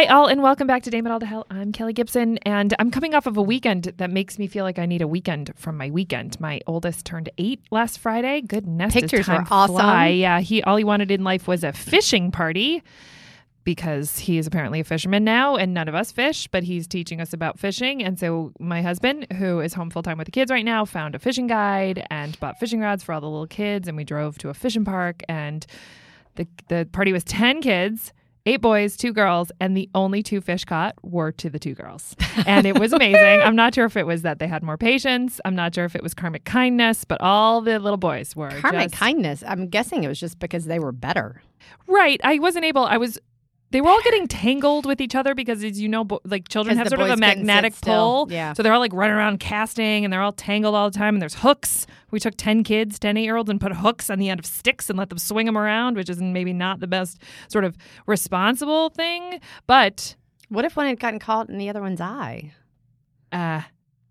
Hi, all, and welcome back to Damn It All to Hell. I'm Kelly Gibson, and I'm coming off of a weekend that makes me feel like I need a weekend from my weekend. My oldest turned eight last Friday. Goodness, Pictures time were awesome. fly. Yeah, he all he wanted in life was a fishing party because he is apparently a fisherman now, and none of us fish, but he's teaching us about fishing. And so my husband, who is home full time with the kids right now, found a fishing guide and bought fishing rods for all the little kids, and we drove to a fishing park and the the party was 10 kids eight boys two girls and the only two fish caught were to the two girls and it was amazing i'm not sure if it was that they had more patience i'm not sure if it was karmic kindness but all the little boys were Karmic just- kindness. I'm guessing it was just because they were better. right i wasn't able i was they were all getting tangled with each other because as you know bo- like children have sort of a boys couldn't sit magnetic pull Yeah. so they're all like running around casting and they're all tangled all the time and there's hooks we took 10 kids 10 eight year olds and put hooks on the end of sticks and let them swing them around which is maybe not the best sort of responsible thing but What if one had gotten caught in the other one's eye? uh,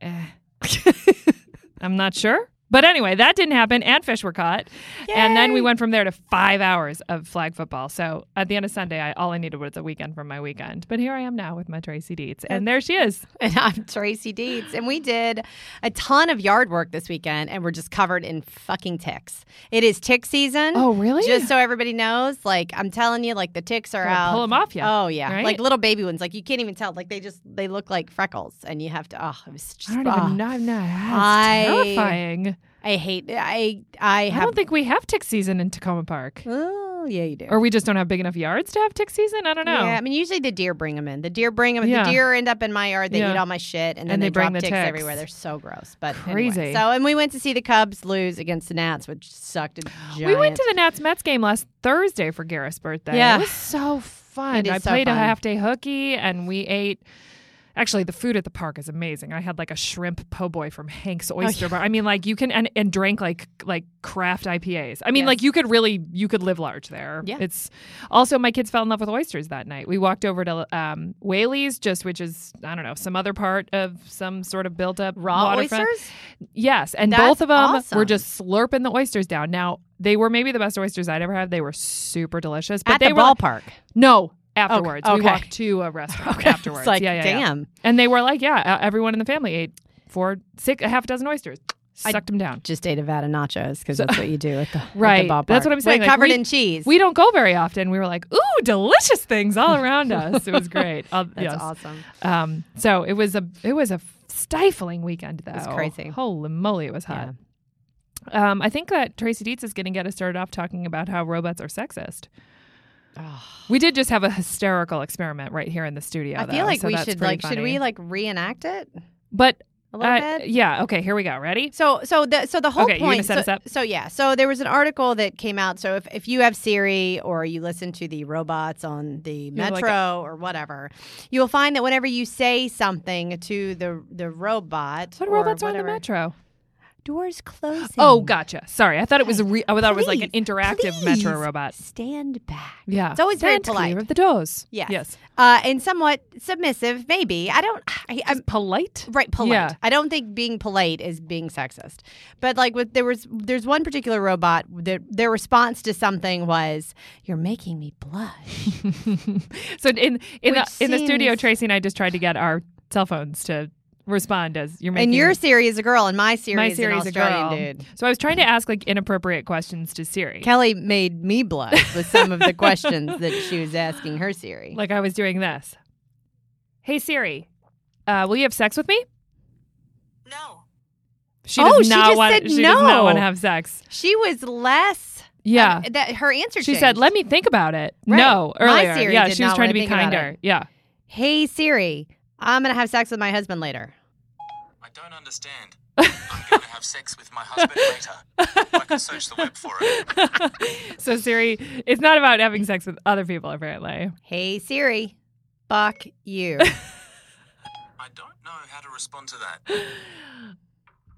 eh. i'm not sure but anyway, that didn't happen, and fish were caught. And then we went from there to five hours of flag football. So at the end of Sunday, I, all I needed was a weekend from my weekend. But here I am now with my Tracy Dietz, and there she is. And I'm Tracy Dietz. And we did a ton of yard work this weekend, and we're just covered in fucking ticks. It is tick season. Oh, really? Just so everybody knows, like I'm telling you, like the ticks are Gotta out. pull 'em off yeah. Oh yeah, right? like little baby ones. Like you can't even tell. Like they just they look like freckles, and you have to. Oh, it was just. I don't oh, even know. I'm not. That's I- terrifying. I hate. I I I don't think we have tick season in Takoma Park, Oh yeah, you do. or we just don't have big enough yards to have tick season. I don't know. Yeah, I mean, usually the deer bring them in. The deer bring them. Yeah. The deer end up in my yard. They Yeah. eat all my shit, and then And they, they bring drop the ticks, ticks. everywhere. They're so gross. But Crazy. Anyway. So, and we went to see the Cubs lose against the Nats, which sucked. We went to the Nats Mets game last Thursday for Garrett's birthday. Yeah. It was so fun. I so played a half day hooky and we ate. Actually, the food at the park is amazing. I had like a shrimp po' boy from Hank's Oyster Oh, yeah. Bar. I mean, like you can and, and drank like like craft IPAs. I mean, Yes. like you could really you could live large there. Yeah. It's also my kids fell in love with oysters that night. We walked over to um, Whaley's, just which is I don't know some other part of some sort of built up raw waterfront. oysters. Yes, and That's both of them were just slurping the oysters down. Now they were maybe the best oysters I'd ever had. They were super delicious, but At they the were ballpark. no afterwards. We okay. walked to a restaurant afterwards. It's like, yeah, yeah, yeah. damn. And they were like, yeah, everyone in the family ate four, six, a half dozen oysters, I- sucked them down. Just ate a vat of nachos because that's what you do at the, at the Right. ballpark. That's what I'm saying. Like, covered we- in cheese. We don't go very often. We were like, ooh, delicious things all around us. It was great. Uh, that's yes. awesome. Um, so it was a it was a stifling weekend though. was crazy. Holy moly, it was hot. Um, I think that Tracy Dietz is going to get us started off talking about how robots are sexist. We did just have a hysterical experiment right here in the studio. I though, feel like so we should like should we like reenact it But a little uh, bit? yeah, okay, here we go. Ready? So so the so the whole Okay, point. so, so yeah, so there was an article that came out. So if, if you have Siri or you listen to the robots on the Yeah, like metro or whatever, you will find that whenever you say something to the the robot, What robots are on the metro? Doors closing. Oh, gotcha. Sorry, I thought it was a. Re- I thought it was like an interactive metro robot. Stand back. Yeah, It's always very polite. clear of the doors. Yes. Yes. Uh, and somewhat submissive, maybe. I don't. I, I'm Just polite. Right, polite. Yeah. I don't think being polite is being sexist. But like with there was there's one particular robot that their response to something was, You're making me blush. So in in the Which in the studio, Tracy and I just tried to get our cell phones to respond as you're making. and your Siri is a girl and my Siri my is Siri's an a girl. Australian dude. So I was trying to ask like inappropriate questions to Siri. Kelly made me blush with some of the questions that she was asking her Siri. Like I was doing this. Hey Siri, uh, will you have sex with me? No. She Oh, does she not just want. said she does not no. want to have sex. she was less Yeah. uh, that her answer she changed. said, "Let me think about it." Right. No, My earlier. Siri yeah, did she was not trying to be kinder. Yeah. Hey Siri, I'm gonna have sex with my husband later. I don't understand. I'm going to have sex with my husband later. I can search the web for it. so Siri, it's not about having sex with other people. Apparently, Hey Siri, fuck you. I don't know how to respond to that.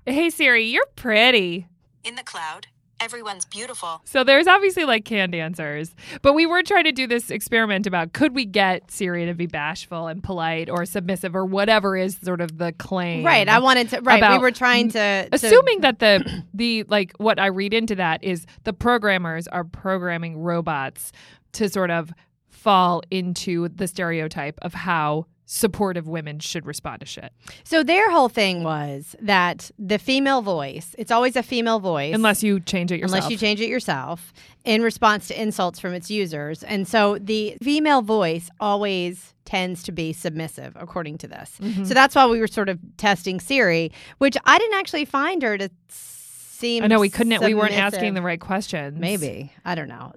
hey Siri, you're pretty. In the cloud, everyone's beautiful. So there's obviously like canned answers, but we were trying to do this experiment about could we get Siri to be bashful and polite or submissive or whatever is sort of the claim. right. I wanted to. Right. we were trying to. to- Assuming that the the like what I read into that is the programmers are programming robots to sort of fall into the stereotype of how supportive women should respond to shit. So their whole thing was that the female voice, it's always a female voice. Unless you change it yourself. Unless you change it yourself in response to insults from its users. And so the female voice always tends to be submissive, according to this. Mm-hmm. So that's why we were sort of testing Siri, which I didn't actually find her to seem I know we couldn't we weren't asking the right questions. Maybe. I don't know.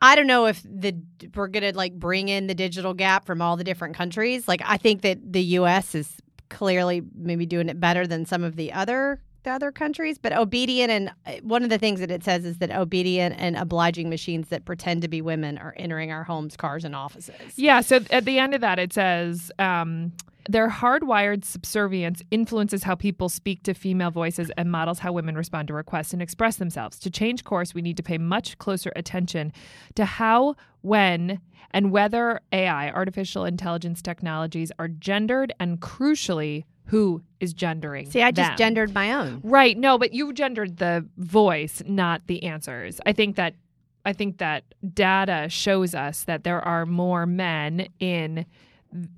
I don't know if the we're gonna like bring in the digital gap from all the different countries. Like I think that the US is clearly maybe doing it better than some of the other the other countries, but obedient and uh, one of the things that it says is that obedient and obliging machines that pretend to be women are entering our homes, cars, and offices. Yeah, so at the end of that, it says um, their hardwired subservience influences how people speak to female voices and models how women respond to requests and express themselves. To change course, we need to pay much closer attention to how, when, and whether AI, artificial intelligence technologies, are gendered and crucially, who is gendering. See, I just them. gendered my own. Right. No, but you gendered the voice, not the answers. I think that I think that data shows us that there are more men in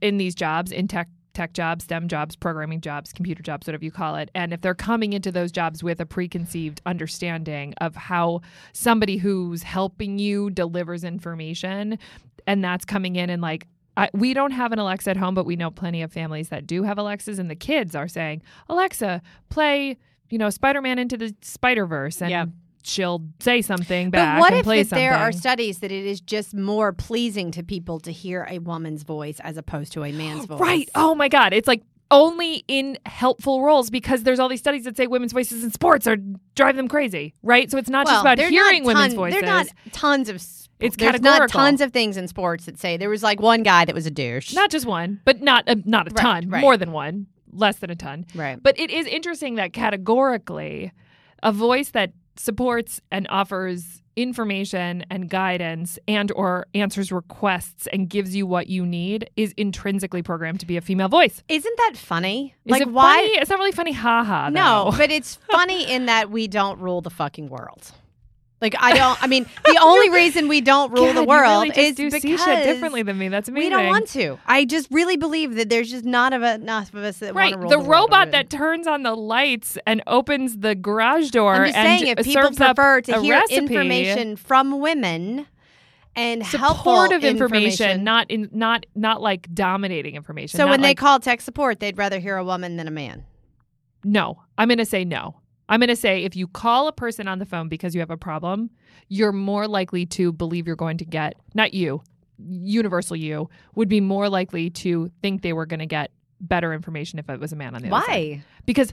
in these jobs, in tech tech jobs, STEM jobs, programming jobs, computer jobs, whatever you call it. And if they're coming into those jobs with a preconceived understanding of how somebody who's helping you delivers information and that's coming in and like I, we don't have an Alexa at home, but we know plenty of families that do have Alexas, and the kids are saying, "Alexa, play, you know, Spider-Man into the Spider Verse," and Yep. She'll say something back But what and if play there are studies that it is just more pleasing to people to hear a woman's voice as opposed to a man's voice? Right? Oh my God! It's like only in helpful roles because there's all these studies that say women's voices in sports are drive them crazy, right? So it's not just about hearing not women's voices. They're not tons of. It's there's not tons of things in sports that say there was like one guy that was a douche. Not just one, but not a, not a Right, ton. right. More than one, less than a ton. right. But it is interesting that categorically, a voice that supports and offers information and guidance and or answers requests and gives you what you need is intrinsically programmed to be a female voice. Isn't that funny? Is like it why? funny? It's not really funny, haha. No, but it's funny in that we don't rule the fucking world. Like I don't. I mean, the only reason we don't rule God, the world really is do because see shit differently than me. That's amazing. we don't want to. I just really believe that there's just not of enough of us that Right, want to rule the, the, robot that turns on the lights and opens the garage door I'm just and saying, if people prefer to hear recipe, information from women and helpful supportive information, not in not not like dominating information. so when they call tech support, they'd rather hear a woman than a man. no, I'm going to say no. I'm going to say if you call a person on the phone because you have a problem, you're more likely to believe you're going to get not you, universal you would be more likely to think they were going to get better information if it was a man on the other side. Why? Because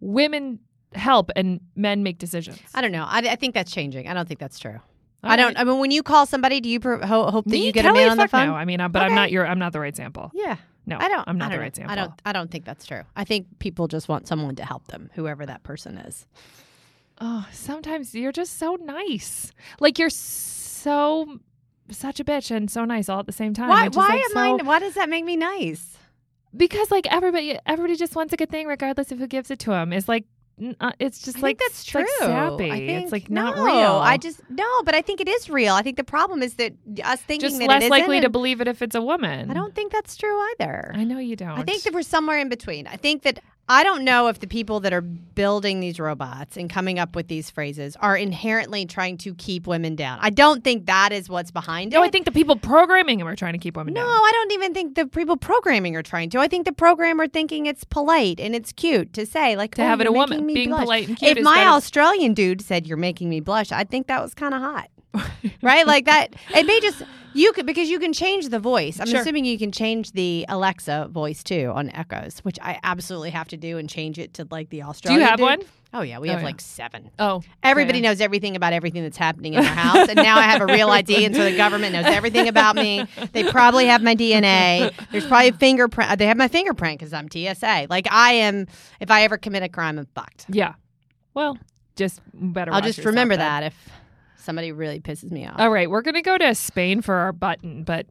women help and men make decisions. I don't know. I, I think that's changing. I don't think that's true. All I don't. right. I mean, when you call somebody, do you pro- ho- hope that Me, you get Kelly, a man on the phone? No, I mean, uh, but I'm not your. I'm not the right sample. Yeah. No, I don't. I'm not I the right sample. I don't. I don't think that's true. I think people just want someone to help them, whoever that person is. Oh, sometimes you're just so nice. Like you're so such a bitch and so nice all at the same time. Why? Just, Why like, am so- I? Why does that make me nice? Because like everybody, everybody just wants a good thing, regardless of who gives it to them. It's like uh, it's just I like that's true. Like sappy. I think, it's like no, not real. I just no, but I think it is real. I think the problem is that us thinking just that less likely to believe it if it's a woman. I don't think that's true either. I know you don't. I think that we're somewhere in between. I think that I don't know if the people that are building these robots and coming up with these phrases are inherently trying to keep women down. I don't think that is what's behind no, it. No, I think the people programming them are trying to keep women No, down. No, I don't even think the people programming are trying to. I think the programmer thinking it's polite and it's cute to say, like, To "Oh, have it a woman- being blush." polite and cute If my Australian dude said, "You're making me blush," I'd think that was kind of hot, right? Like that. It may just you could because you can change the voice. I'm Sure. assuming you can change the Alexa voice too on Echoes, which I absolutely have to do and change it to like the Australian. Do you have dude. one? Oh yeah, we Oh, have yeah. like seven. Oh, Everybody okay. knows everything about everything that's happening in our house. and now I have a real ID, and so the government knows everything about me. They probably have my DNA. There's probably a fingerprint. They have my fingerprint because I'm TSA. Like I am, if I ever commit a crime, I'm fucked. Yeah. Well, just better. I'll just remember then. that if somebody really pisses me off. All right, we're going to go to Spain for our button, but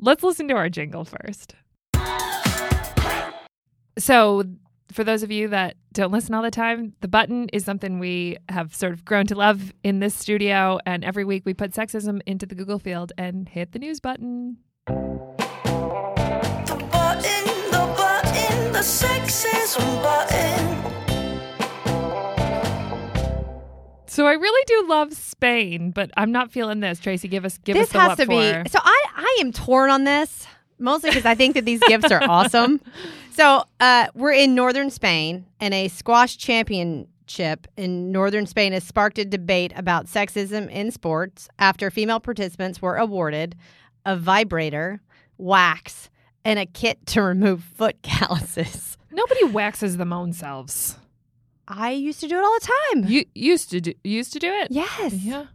let's listen to our jingle first. So, for those of you that don't listen all the time, the button is something we have sort of grown to love in this studio. And every week we put sexism into the Google field and hit the news button. The button, the button, the sexism button. So I really do love Spain, but I'm not feeling this. Tracy, give us give this us the has to be. So I I am torn on this mostly because I think that these gifts are awesome. So uh, we're in northern Spain, and a squash championship in northern Spain has sparked a debate about sexism in sports after female participants were awarded a vibrator, wax, and a kit to remove foot calluses. Nobody waxes them own selves. I used to do it all the time. You used to do used to do it. yes. Yeah.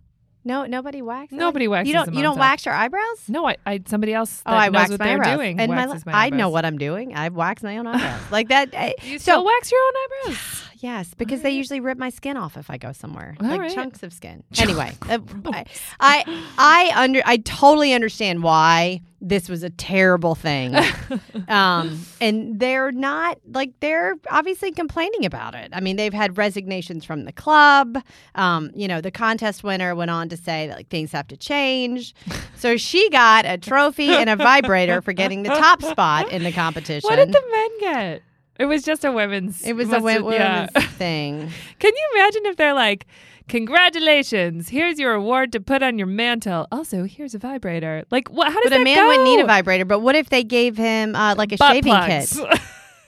No, nobody waxes. Nobody waxes You don't. You don't self. wax your eyebrows. No, I, I somebody else oh, that Oh, I wax what my they're eyebrows. doing and my, my I know what I'm doing. I wax my own eyebrows like that. I- You so still wax your own eyebrows? Yes, because they usually rip my skin off if I go somewhere, All like right. chunks of skin. Anyway, uh, I, I I under I totally understand why this was a terrible thing, um, and they're not like they're obviously complaining about it. I mean, they've had resignations from the club. Um, you know, the contest winner went on to say that like things have to change. So she got a trophy and a vibrator for getting the top spot in the competition. What did the men get? It was just a women's. it was a women's yeah. thing. Can you imagine if they're like, "Congratulations! Here's your award to put on your mantle. Also, here's a vibrator." Like, what? How does But that a man go? wouldn't need a vibrator. But what if they gave him uh, like a Butt shaving plugs. kit?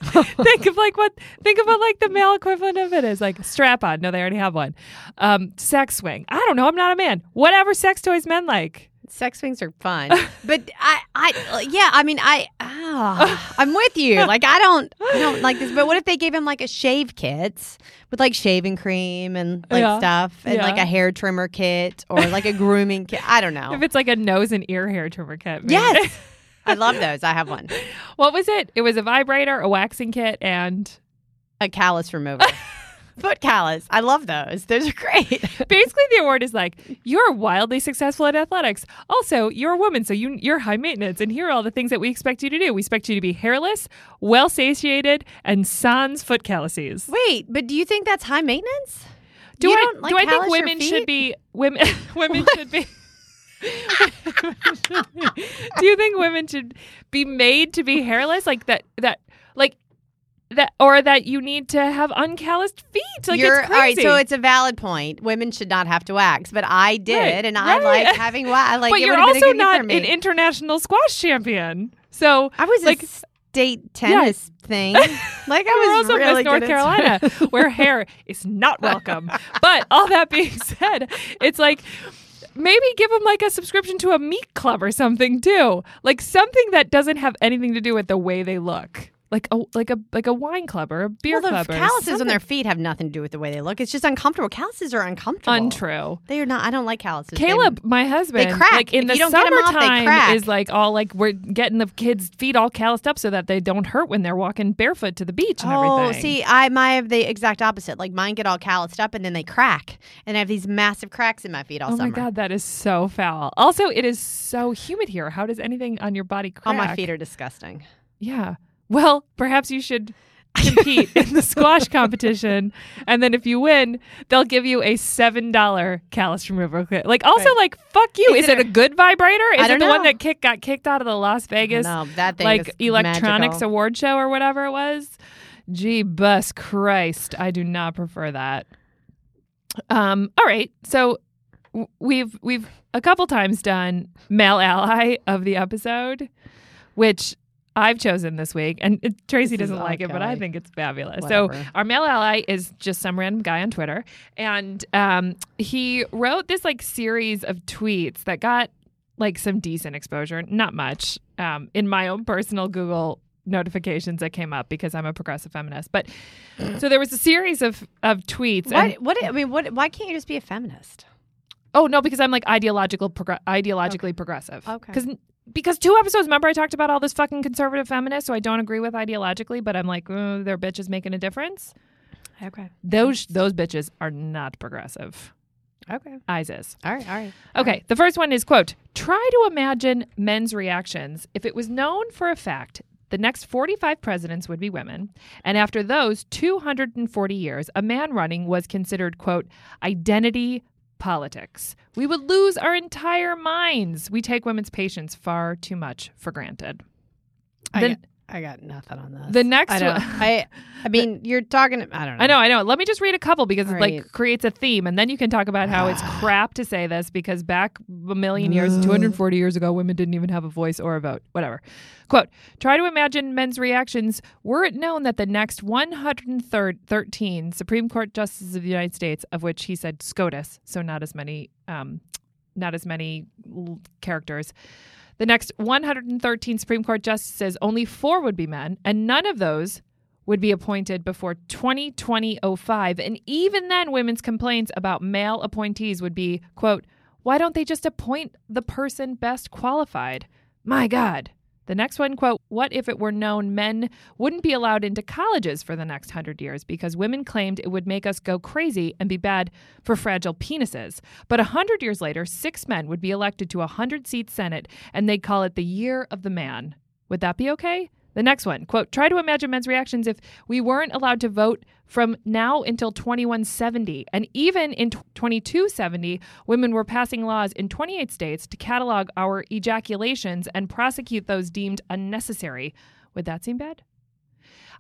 think of like what think about like the male equivalent of it is like strap on. No, they already have one. Um, sex swing. I don't know. I'm not a man. Whatever sex toys men like. Sex swings are fun, but I, I, yeah, I mean, I, ah, I'm with you. Like, I don't, I don't like this. But what if they gave him like a shave kit with like shaving cream and like Yeah. stuff, and like a hair trimmer kit or like a grooming kit? I don't know. If it's like a nose and ear hair trimmer kit. maybe. Yes, I love those. I have one. what was it? It was a vibrator, a waxing kit, and A callus remover, foot callus. I love those. Those are great. basically the award is like you're wildly successful at athletics. Also, you're a woman, so you you're high maintenance, and here are all the things that we expect you to do. We expect you to be hairless, well satiated, and sans foot calluses. Wait, but do you think that's high maintenance? Do You I don't, like, do I think women should be women women should be Do you think women should be made to be hairless like that that that or that you need to have uncalloused feet? Like You're it's all right. So it's a valid point. Women should not have to wax, but I did, Right, and I right. like having wax. Like, but you're would've been a also good gift for not an international squash champion. So I was like a state tennis thing. Like I was also really Miss North Carolina, where hair is not welcome. but all that being said, it's like maybe give them like a subscription to a meat club or something too, like something that doesn't have anything to do with the way they look, like a like a like a wine club or a beer well, the club. or calluses on their feet have nothing to do with the way they look. It's just uncomfortable. Calluses are uncomfortable. untrue. They are not. I don't like calluses. They- Caleb, my husband, they crack. like in If the you don't get 'em off, they summertime, crack. is like all like we're getting the kids' feet all calloused up so that they don't hurt when they're walking barefoot to the beach and Oh, everything. see, I my have the exact opposite. Like mine get all calloused up and then they crack, and I have these massive cracks in my feet all Oh summer. Oh my god, that is so foul. Also, it is so humid here. How does anything on your body crack? All my feet are disgusting. Yeah. Well, perhaps you should compete in the squash competition, and then if you win, they'll give you a seven dollar callus removal kit. Like, also, Right. like, fuck you. Is Is, it it, a good vibrator? Is it the one that kick got kicked out of the Las Vegas No, that thing like electronics magical. award show or whatever it was? Gee, bus Christ, I do not prefer that. Um. All right, so w- we've we've a couple times done male ally of the episode, which I've chosen this week, and it, Tracy This doesn't like it, but I think it's fabulous. So our male ally is just some random guy on Twitter, and um, he wrote this like series of tweets that got like some decent exposure, not much, um, in my own personal Google notifications that came up because I'm a progressive feminist. But so there was a series of of tweets. and- What? What? I mean, what? Why can't you just be a feminist? Oh no, because I'm like ideological, progr- ideologically progressive. Okay. Because because two episodes, remember I talked about all this fucking conservative feminist so I don't agree with ideologically, but I'm like, oh, their bitch is making a difference. Okay. Those those bitches are not progressive. Okay. Eyes is. All right. All right. Okay, the first one is quote, try to imagine men's reactions if it was known for a fact the next 45 presidents would be women. And after those 240 years, a man running was considered, quote, identity politics. We would lose our entire minds. We take women's patience far too much for granted. The- I got nothing on this. The next I one- I I mean, you're talking. I don't know. I know, I know. Let me just read a couple because it Right. like creates a theme, and then you can talk about how it's crap to say this because back a million years, 240 years ago, women didn't even have a voice or a vote. Whatever. Quote: Try to imagine men's reactions were it known that the next 113 Supreme Court justices of the United States, of which he said SCOTUS, so not as many, um, not as many characters. The next 113 Supreme Court justices, only four would be men, and none of those would be appointed before 2020-05 and even then women's complaints about male appointees would be quote why don't they just appoint the person best qualified? My god the next one quote what if it were known men wouldn't be allowed into colleges for the next 100 years because women claimed it would make us go crazy and be bad for fragile penises? But a 100 years later six men would be elected to a 100 seat senate and they'd call it the year of the man. Would that be okay the next one, quote, try to imagine men's reactions if we weren't allowed to vote from now until 2170. And even in 2270, women were passing laws in 28 states to catalog our ejaculations and prosecute those deemed unnecessary. Would that seem bad?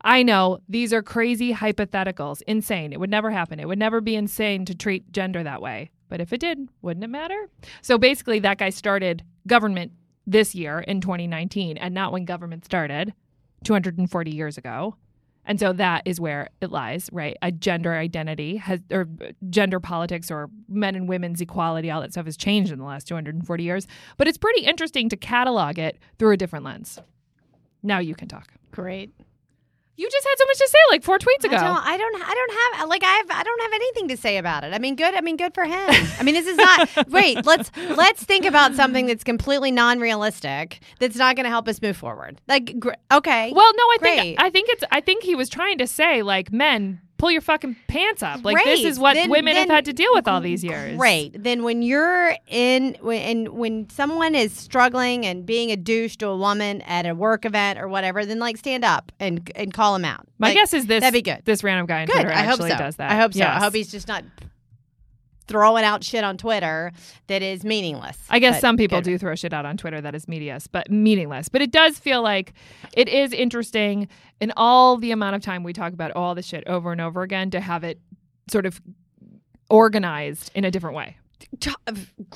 I know these are crazy hypotheticals, insane. It would never happen. It would never be insane to treat gender that way. But if it did, wouldn't it matter? So basically, that guy started government this year in 2019 and not when government started 240 years ago. And so that is where it lies, right? A gender identity has, or gender politics or men and women's equality, all that stuff has changed in the last 240 years. But it's pretty interesting to catalog it through a different lens. Now you can talk. Great. You just had so much to say like four tweets ago. I don't, I don't. I don't have like I have. I don't have anything to say about it. I mean, good. I mean, good for him. I mean, this is not. wait. Let's let's think about something that's completely non-realistic. That's not going to help us move forward. Like, gr- okay. Well, no, I Great. think I think it's I think he was trying to say like men pull your fucking pants up. Like this is what Then- women have had to deal with all these years. Great. Then when you're in when and when someone is struggling and being a douche to a woman at a work event or whatever, then like stand up and and call him out. My Like, guess is this that'd be good. This random guy on Good. Twitter I hope actually so. does that. I hope so. I hope he's just not throwing out shit on Twitter that is meaningless. I guess some people good. do throw shit out on Twitter that is medias, but meaningless. But it does feel like it is interesting in all the amount of time we talk about all this shit over and over again to have it sort of organized in a different way.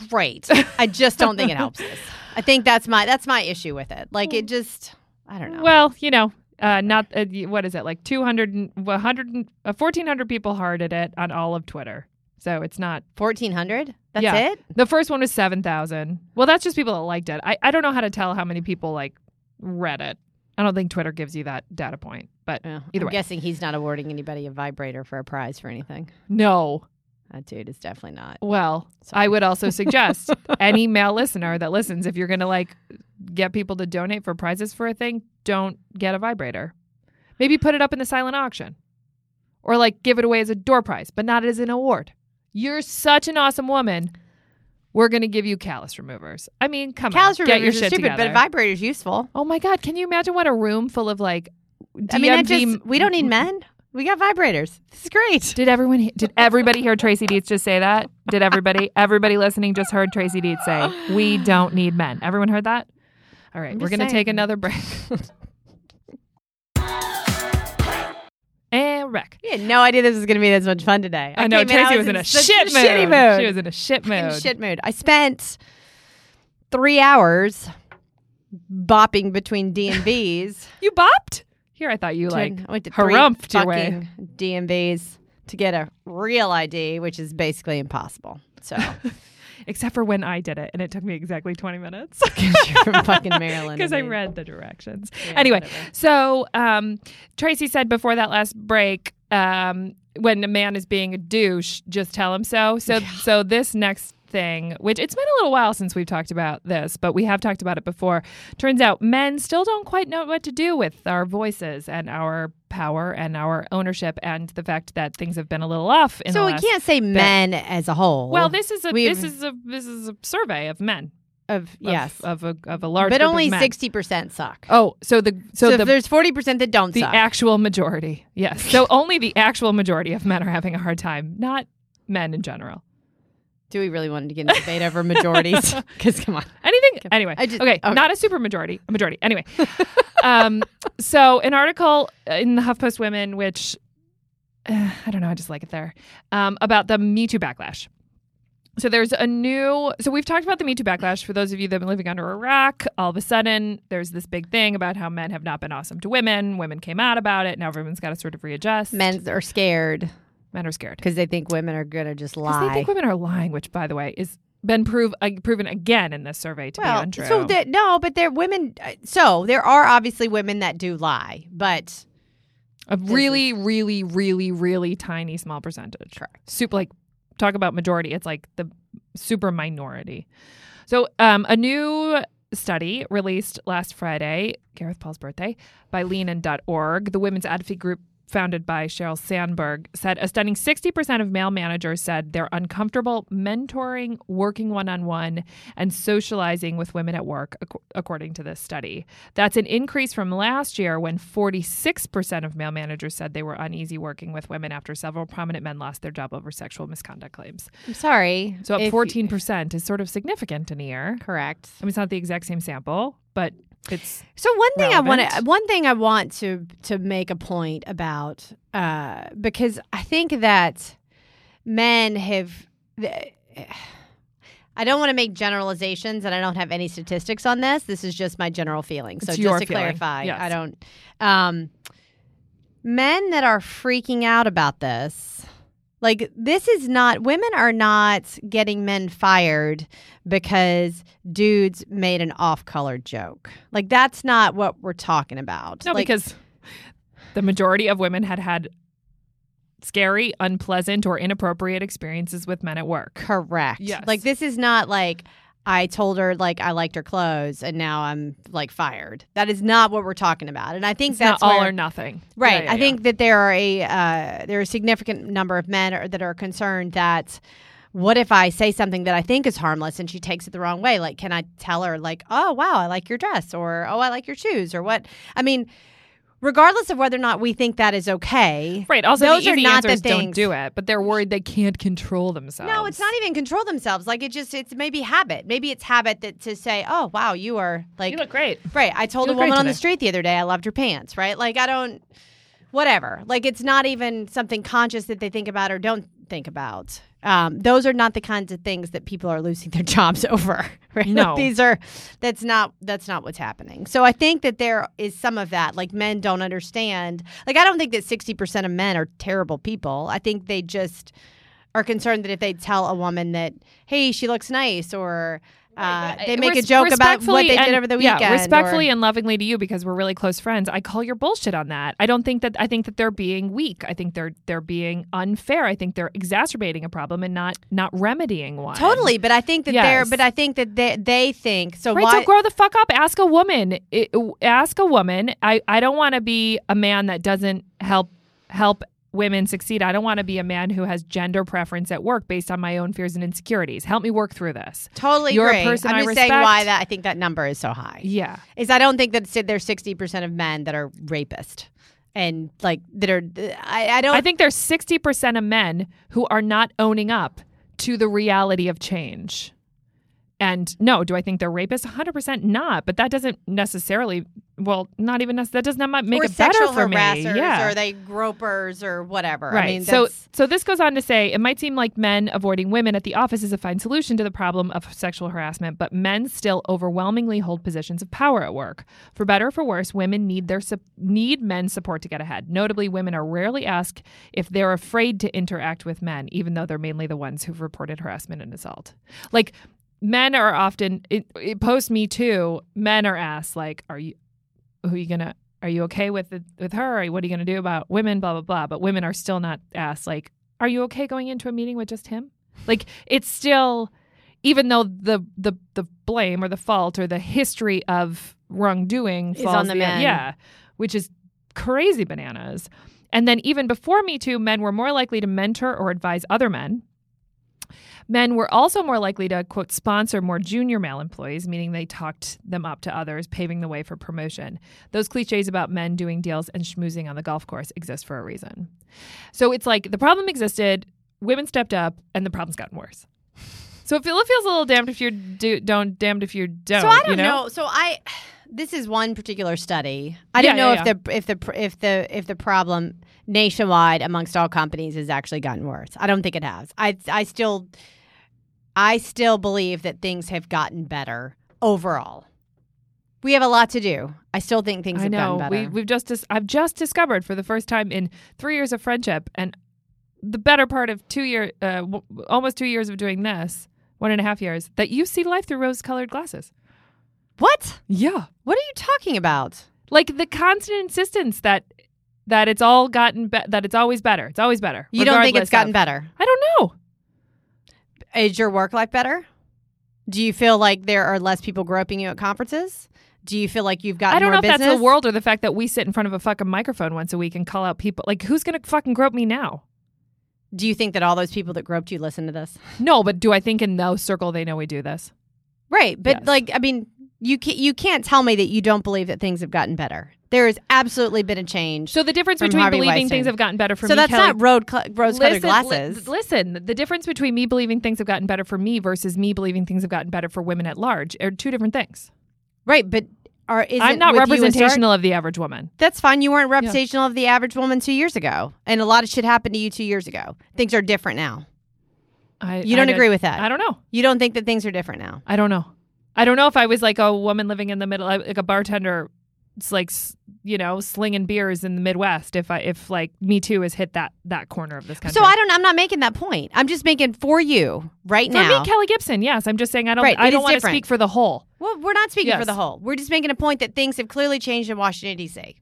Great. I just don't think it helps us. I think that's my that's my issue with it. Like it just I don't know. Well, you know, uh, not uh, what is it like 200 100 uh, 1400 people hearted it on all of Twitter. So it's not fourteen hundred. That's Yeah. it. The first one was 7,000. Well, that's just people that liked it. I, I don't know how to tell how many people like read it. I don't think Twitter gives you that data point, but Yeah. either I'm way. guessing he's not awarding anybody a vibrator for a prize for anything. no. That dude is definitely not. Well, Sorry. I would also suggest any male listener that listens, if you're going to like get people to donate for prizes for a thing, don't get a vibrator. Maybe put it up in the silent auction or like give it away as a door prize, but not as an award. You're such an awesome woman. We're going to give you callus removers. I mean, come Callus on. Get your removers shit are stupid, together. but a vibrator's useful. Oh my God! Can you imagine what a room full of like DMV? I mean, just, we don't need men. We got vibrators. This is great. Did everyone? he- Did everybody hear Tracy Dietz just say that? Did everybody? everybody listening just heard Tracy Dietz say, "We don't need men." Everyone heard that? All right, we're just gonna take another break. and wreck. You had no idea this was going to be this much fun today. I, know came Tracy was in a shit mood. shitty mood. She was in a shit in mood. shit mood. I spent three hours bopping between DMVs. You bopped? Here, I thought you to- like I went to harumphed your way. fucking DMVs to get a real ID, which is basically impossible. So Except for when I did it, and it took me exactly twenty minutes. Because you're from fucking Maryland. because I mean. read the directions. Yeah, anyway, whatever. so um, Tracy said before that last break, um, when a man is being a douche, just tell him so. So, so this next thing, which it's been a little while since we've talked about this, but we have talked about it before. Turns out men still don't quite know what to do with our voices and our power and our ownership, and the fact that things have been a little off. In So we can't say men as a whole. well, this is a We've- this is a this is a survey of men. of yes, of a of a large, but only sixty percent suck. Oh, so the so, So, the there's forty percent that don't suck. the suck. actual majority, yes. So only the actual majority of men are having a hard time, not men in general. Do we really want to get in a debate over majorities? Because come on, Anything anyway. I just- okay, okay. not a super majority, a majority. Anyway, um, so an article in the HuffPost Women, which uh, I don't know, I just like it there, um, about the Me Too backlash. So there's a new. So we've talked about the Me Too backlash. For those of you that have been living under a rock, all of a sudden there's this big thing about how men have not been awesome to women. Women came out about it. Now everyone's got to sort of readjust. men are scared men are scared because they think women are gonna just lie. they think women are lying, which, by the way, is been prove, uh, proven again in this survey to be untrue. so that no, but there women. uh, So there are obviously women that do lie, but A really, really, really, really tiny small percentage. Correct. Super like talk about majority. It's like the super minority. So um, a new study released last Friday, Gareth Paul's birthday, by leanin.org, the women's advocacy group founded by Sheryl Sandberg, said a stunning 60% of male managers said they're uncomfortable mentoring, working one on one, and socializing with women at work, ac- according to this study. That's an increase from last year when 46% of male managers said they were uneasy working with women after several prominent men lost their job over sexual misconduct claims. I'm sorry. So up 14% is sort of significant in a year. Correct. I mean, it's not the exact same sample, but it's So one thing I want to one thing I want to to make a point about uh, because I think that men have. I don't want to make generalizations, and I don't have any statistics on this. This is just my general feeling. So It's just to feeling. clarify, Yes. I don't. Um, men that are freaking out about this, like this is not. Women are not getting men fired because dudes made an off-color joke. Like that's not what we're talking about. no, like, because the majority of women had had scary, unpleasant, or inappropriate experiences with men at work. correct. Yes. Like this is not like I told her like I liked her clothes and now I'm like fired. That is not what we're talking about. And I think It's that's all where- or nothing. Right. Yeah, yeah, I yeah. think that there are a uh, there are a significant number of men are, that are concerned that what if I say something that I think is harmless and she takes it the wrong way? Like, can I tell her like, oh wow, I like your dress, or oh I like your shoes, or what? I mean, regardless of whether or not we think that is okay. Right. Also, Those the are not the things. don't do it, but they're worried they can't control themselves. No, it's not even control themselves. Like it just it's maybe habit. Maybe it's habit that to say, oh wow, you are like You look great. Right. I told You a woman on the street the other day I loved her pants, right? Like I don't whatever. Like it's not even something conscious that they think about or don't think about. Um, those are not the kinds of things that people are losing their jobs over. Right? Like, No. these are that's not that's not what's happening. So I think that there is some of that. Like men don't understand. Like I don't think that sixty percent of men are terrible people. I think they just are concerned that if they tell a woman that, hey, she looks nice or uh, they make a joke about what they did and- over the weekend. yeah, respectfully or- and lovingly to you because we're really close friends. I call your bullshit on that. I don't think that. I think that they're being weak. I think they're they're being unfair. I think they're exacerbating a problem and not not remedying one. Totally, but I think that they're. But I think that they they think so. Right, why? so grow the fuck up. Ask a woman. It- ask a woman. I, I don't want to be a man that doesn't help help women succeed. I don't want to be a man who has gender preference at work based on my own fears and insecurities. Help me work through this. totally You're a person I'm I just saying respect. why that I think that number is so high. Yeah. Is I don't think that there's sixty percent of men that are rapist and like that are. I, I don't. I think there's 60% of men who are not owning up to the reality of change. And no, do I think they're rapists? 100% not. But that doesn't necessarily, well, not even, nec- that does not make or it better for me. Yeah. or are they gropers or whatever. Right. I mean, so so this goes on to say it might seem like men avoiding women at the office is a fine solution to the problem of sexual harassment, but men still overwhelmingly hold positions of power at work. For better or for worse, women need their need men's support to get ahead. Notably, women are rarely asked if they're afraid to interact with men, even though they're mainly the ones who've reported harassment and assault. Like men are often it, it, post Me Too. Men are asked like, "Are you who are you gonna?" Are you okay with it, with her? What are you to do about women? Blah blah blah. But women are still not asked like, "Are you okay going into a meeting with just him?" Like it's still, even though the the the blame or the fault or the history of wrongdoing Is falls on the men. yeah, which is crazy bananas. And then even before Me Too, men were more likely to mentor or advise other men. Men were also more likely to, quote, sponsor more junior male employees, meaning they talked them up to others, paving the way for promotion. Those cliches about men doing deals and schmoozing on the golf course exist for a reason. So it's like the problem existed, women stepped up, and the problem's gotten worse. So it feel- feels a little damned if you do, don't, damned if you don't. So I don't you know? know? So I, this is one particular study. I don't Yeah, know yeah, if the if the if the if the problem nationwide amongst all companies has actually gotten worse. I don't think it has. I I still, I still believe that things have gotten better overall. We have a lot to do. I still think things I have know. gotten better. We, we've just dis- I've just discovered for the first time in three years of friendship and the better part of two year, uh, w- almost two years of doing this, one and a half years, that you see life through rose colored glasses. What? Yeah, What are you talking about? like the constant insistence that that it's all gotten be- that it's always better. It's always better. You don't think it's gotten of- better? I don't know. Is your work life better? Do you feel like there are less people groping you at conferences? Do you feel like you've got I don't more know if business? that's the world or the fact that we sit in front of a fucking microphone once a week and call out people. Like, who's gonna fucking grope me now? Do you think that all those people that groped you listen to this? No, but do I think in no circle they know we do this? Right, but Yes. like I mean, you can't, you can't tell me that you don't believe that things have gotten better. There has absolutely been a change. So the difference between Harvey believing Weinstein. things have gotten better for me. so me, that's Kelly, not road cl- rose-colored listen, glasses. li- listen, the difference between me believing things have gotten better for me versus me believing things have gotten better for women at large are two different things. right, but are is I'm it not with you historic- representational of the average woman. That's fine. You weren't representational of the average woman two years ago, and a lot of shit happened to you two years ago. Things are different now. I, You don't I agree with that? I don't know. You don't think that things are different now? I don't know. I don't know if I was like a woman living in the middle, uh, like a bartender, it's like you know, slinging beers in the Midwest. If I if like Me Too has hit that that corner of this country. So I don't. I'm not making that point. I'm just making for you right For now. me, Kelly Gibson, yes. I'm just saying I don't. Right, I don't want to speak for the whole. well, we're not speaking for the whole. We're just making a point that things have clearly changed in Washington D.C.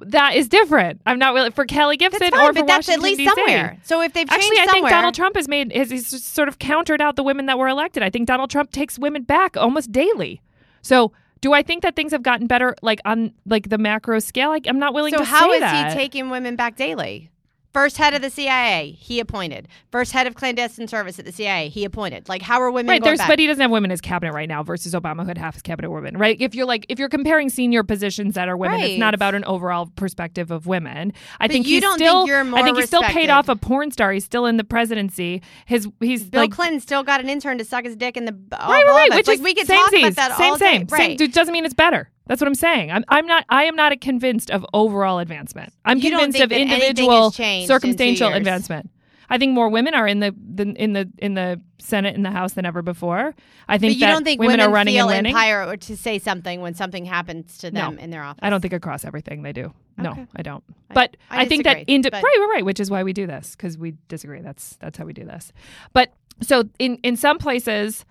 That is different. I'm not really for Kelly Gibson fine, or for but that's at least DC. somewhere. So if they've changed Actually, I think Donald Trump has made has he's sort of countered out the women that were elected. I think Donald Trump takes women back almost daily. So, do I think that things have gotten better, like on like the macro scale? Like, I'm not willing So to how say is that. he taking women back daily? First head of the CIA, he appointed. First head of clandestine service at the CIA, he appointed. Like, how are women Right, going there's back? but he doesn't have women in his cabinet right now versus Obama who had half his cabinet women. Right, if you're like if you're comparing senior positions that are women, it's not about an overall perspective of women. I But think you he's don't think still. you're more I think he's still paid off a porn star. He's still in the presidency. His he's Bill like Clinton still got an intern to suck his dick in the Oval right, right, right. Which like is we could same talk about that same, all same, day. same. Right. Dude, doesn't mean it's better. That's what I'm saying. I'm, I'm not. I am not convinced of overall advancement. I'm You convinced of individual changed in circumstantial advancement. I think more women are in the, the in the in the Senate and the House than ever before. I think But you that don't think women, are running feel and winning. empowered to say something when something happens to No. them in their office? I don't think across everything they do. No, Okay. I don't. But I I, think that indi- but- right, right, right, which is why we do this because we disagree. That's that's how we do this. But so in in some places,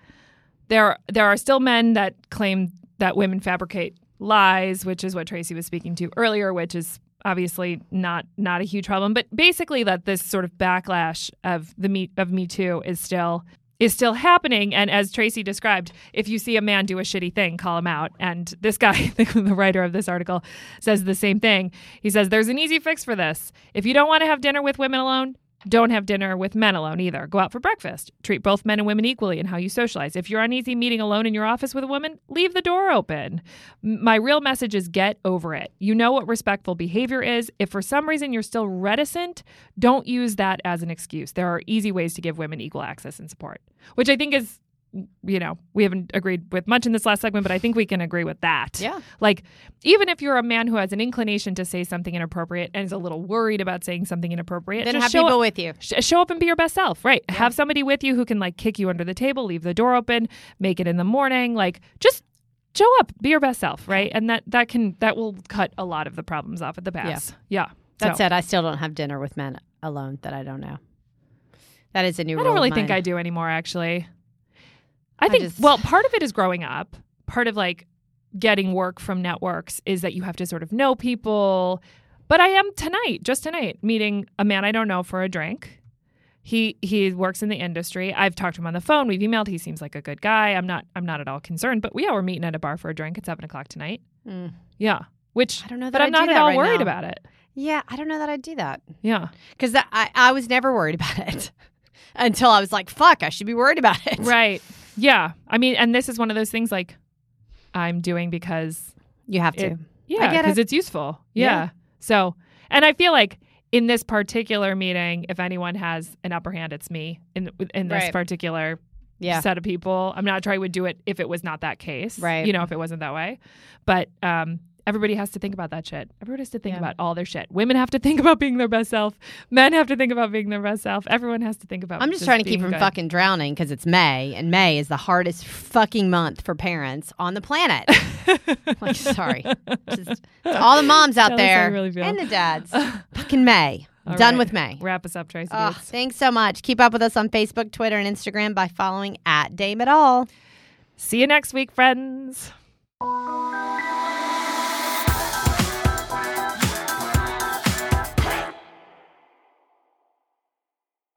there there are still men that claim that women fabricate lies, which is what Tracy was speaking to earlier, which is obviously not not a huge problem. But basically, that this sort of backlash of the me of Me Too is still is still happening. And as Tracy described, if you see a man do a shitty thing, call him out. And this guy, the writer of this article, says the same thing. He says, There's an easy fix for this. If you don't want to have dinner with women alone, don't have dinner with men alone either. Go out for breakfast. Treat both men and women equally in how you socialize. If you're uneasy meeting alone in your office with a woman, leave the door open. My real message is get over it. You know what respectful behavior is. If for some reason you're still reticent, don't use that as an excuse. There are easy ways to give women equal access and support, which I think is you know, we haven't agreed with much in this last segment, but I think we can agree with that. Yeah. Like, even if you're a man who has an inclination to say something inappropriate and is a little worried about saying something inappropriate, Then just have show people up, with you. sh- show up and be your best self. Right. Have somebody with you who can like kick you under the table, leave the door open, make it in the morning. Like, just show up, be your best self. Right. And that that can that will cut a lot of the problems off at the pass. Yeah. That So, said, I still don't have dinner with men alone that I don't know. That is a new I don't really think. I do anymore, actually. I I think, just- well, part of it is growing up. Part of like getting work from networks is that you have to sort of know people. But I am tonight, just tonight, meeting a man I don't know for a drink. He he works in the industry. I've talked to him on the phone. We've emailed. He seems like a good guy. I'm not I'm not at all concerned. But yeah, we're meeting at a bar for a drink at seven o'clock tonight. Mm. Yeah, which I don't know that but I'm I'd not at all right worried now. about it. Yeah, I don't know that I'd do that Yeah, because I I was never worried about it. until I was like, fuck, I should be worried about it. Right. Yeah. I mean, and this is one of those things like I'm doing because You have to. It- yeah, get because it. it's useful. Yeah. Yeah. So, and I feel like in this particular meeting, if anyone has an upper hand, it's me in in this Right. particular yeah. set of people. I'm not sure I would do it if it was not that case. Right. You know, if it wasn't that way. But um, everybody has to think about that shit. Everybody has to think Yeah. about all their shit. Women have to think about being their best self. Men have to think about being their best self. Everyone has to think about. I'm just trying to keep from good. fucking drowning because it's May, and May is the hardest fucking month for parents on the planet. like, sorry, just, all the moms out Tell us how you there really and the dads. fucking May. All Done right. with May. Wrap us up, Tracy. Oh, thanks so much. Keep up with us on Facebook, Twitter, and Instagram by following at Dame at All. See you next week, friends.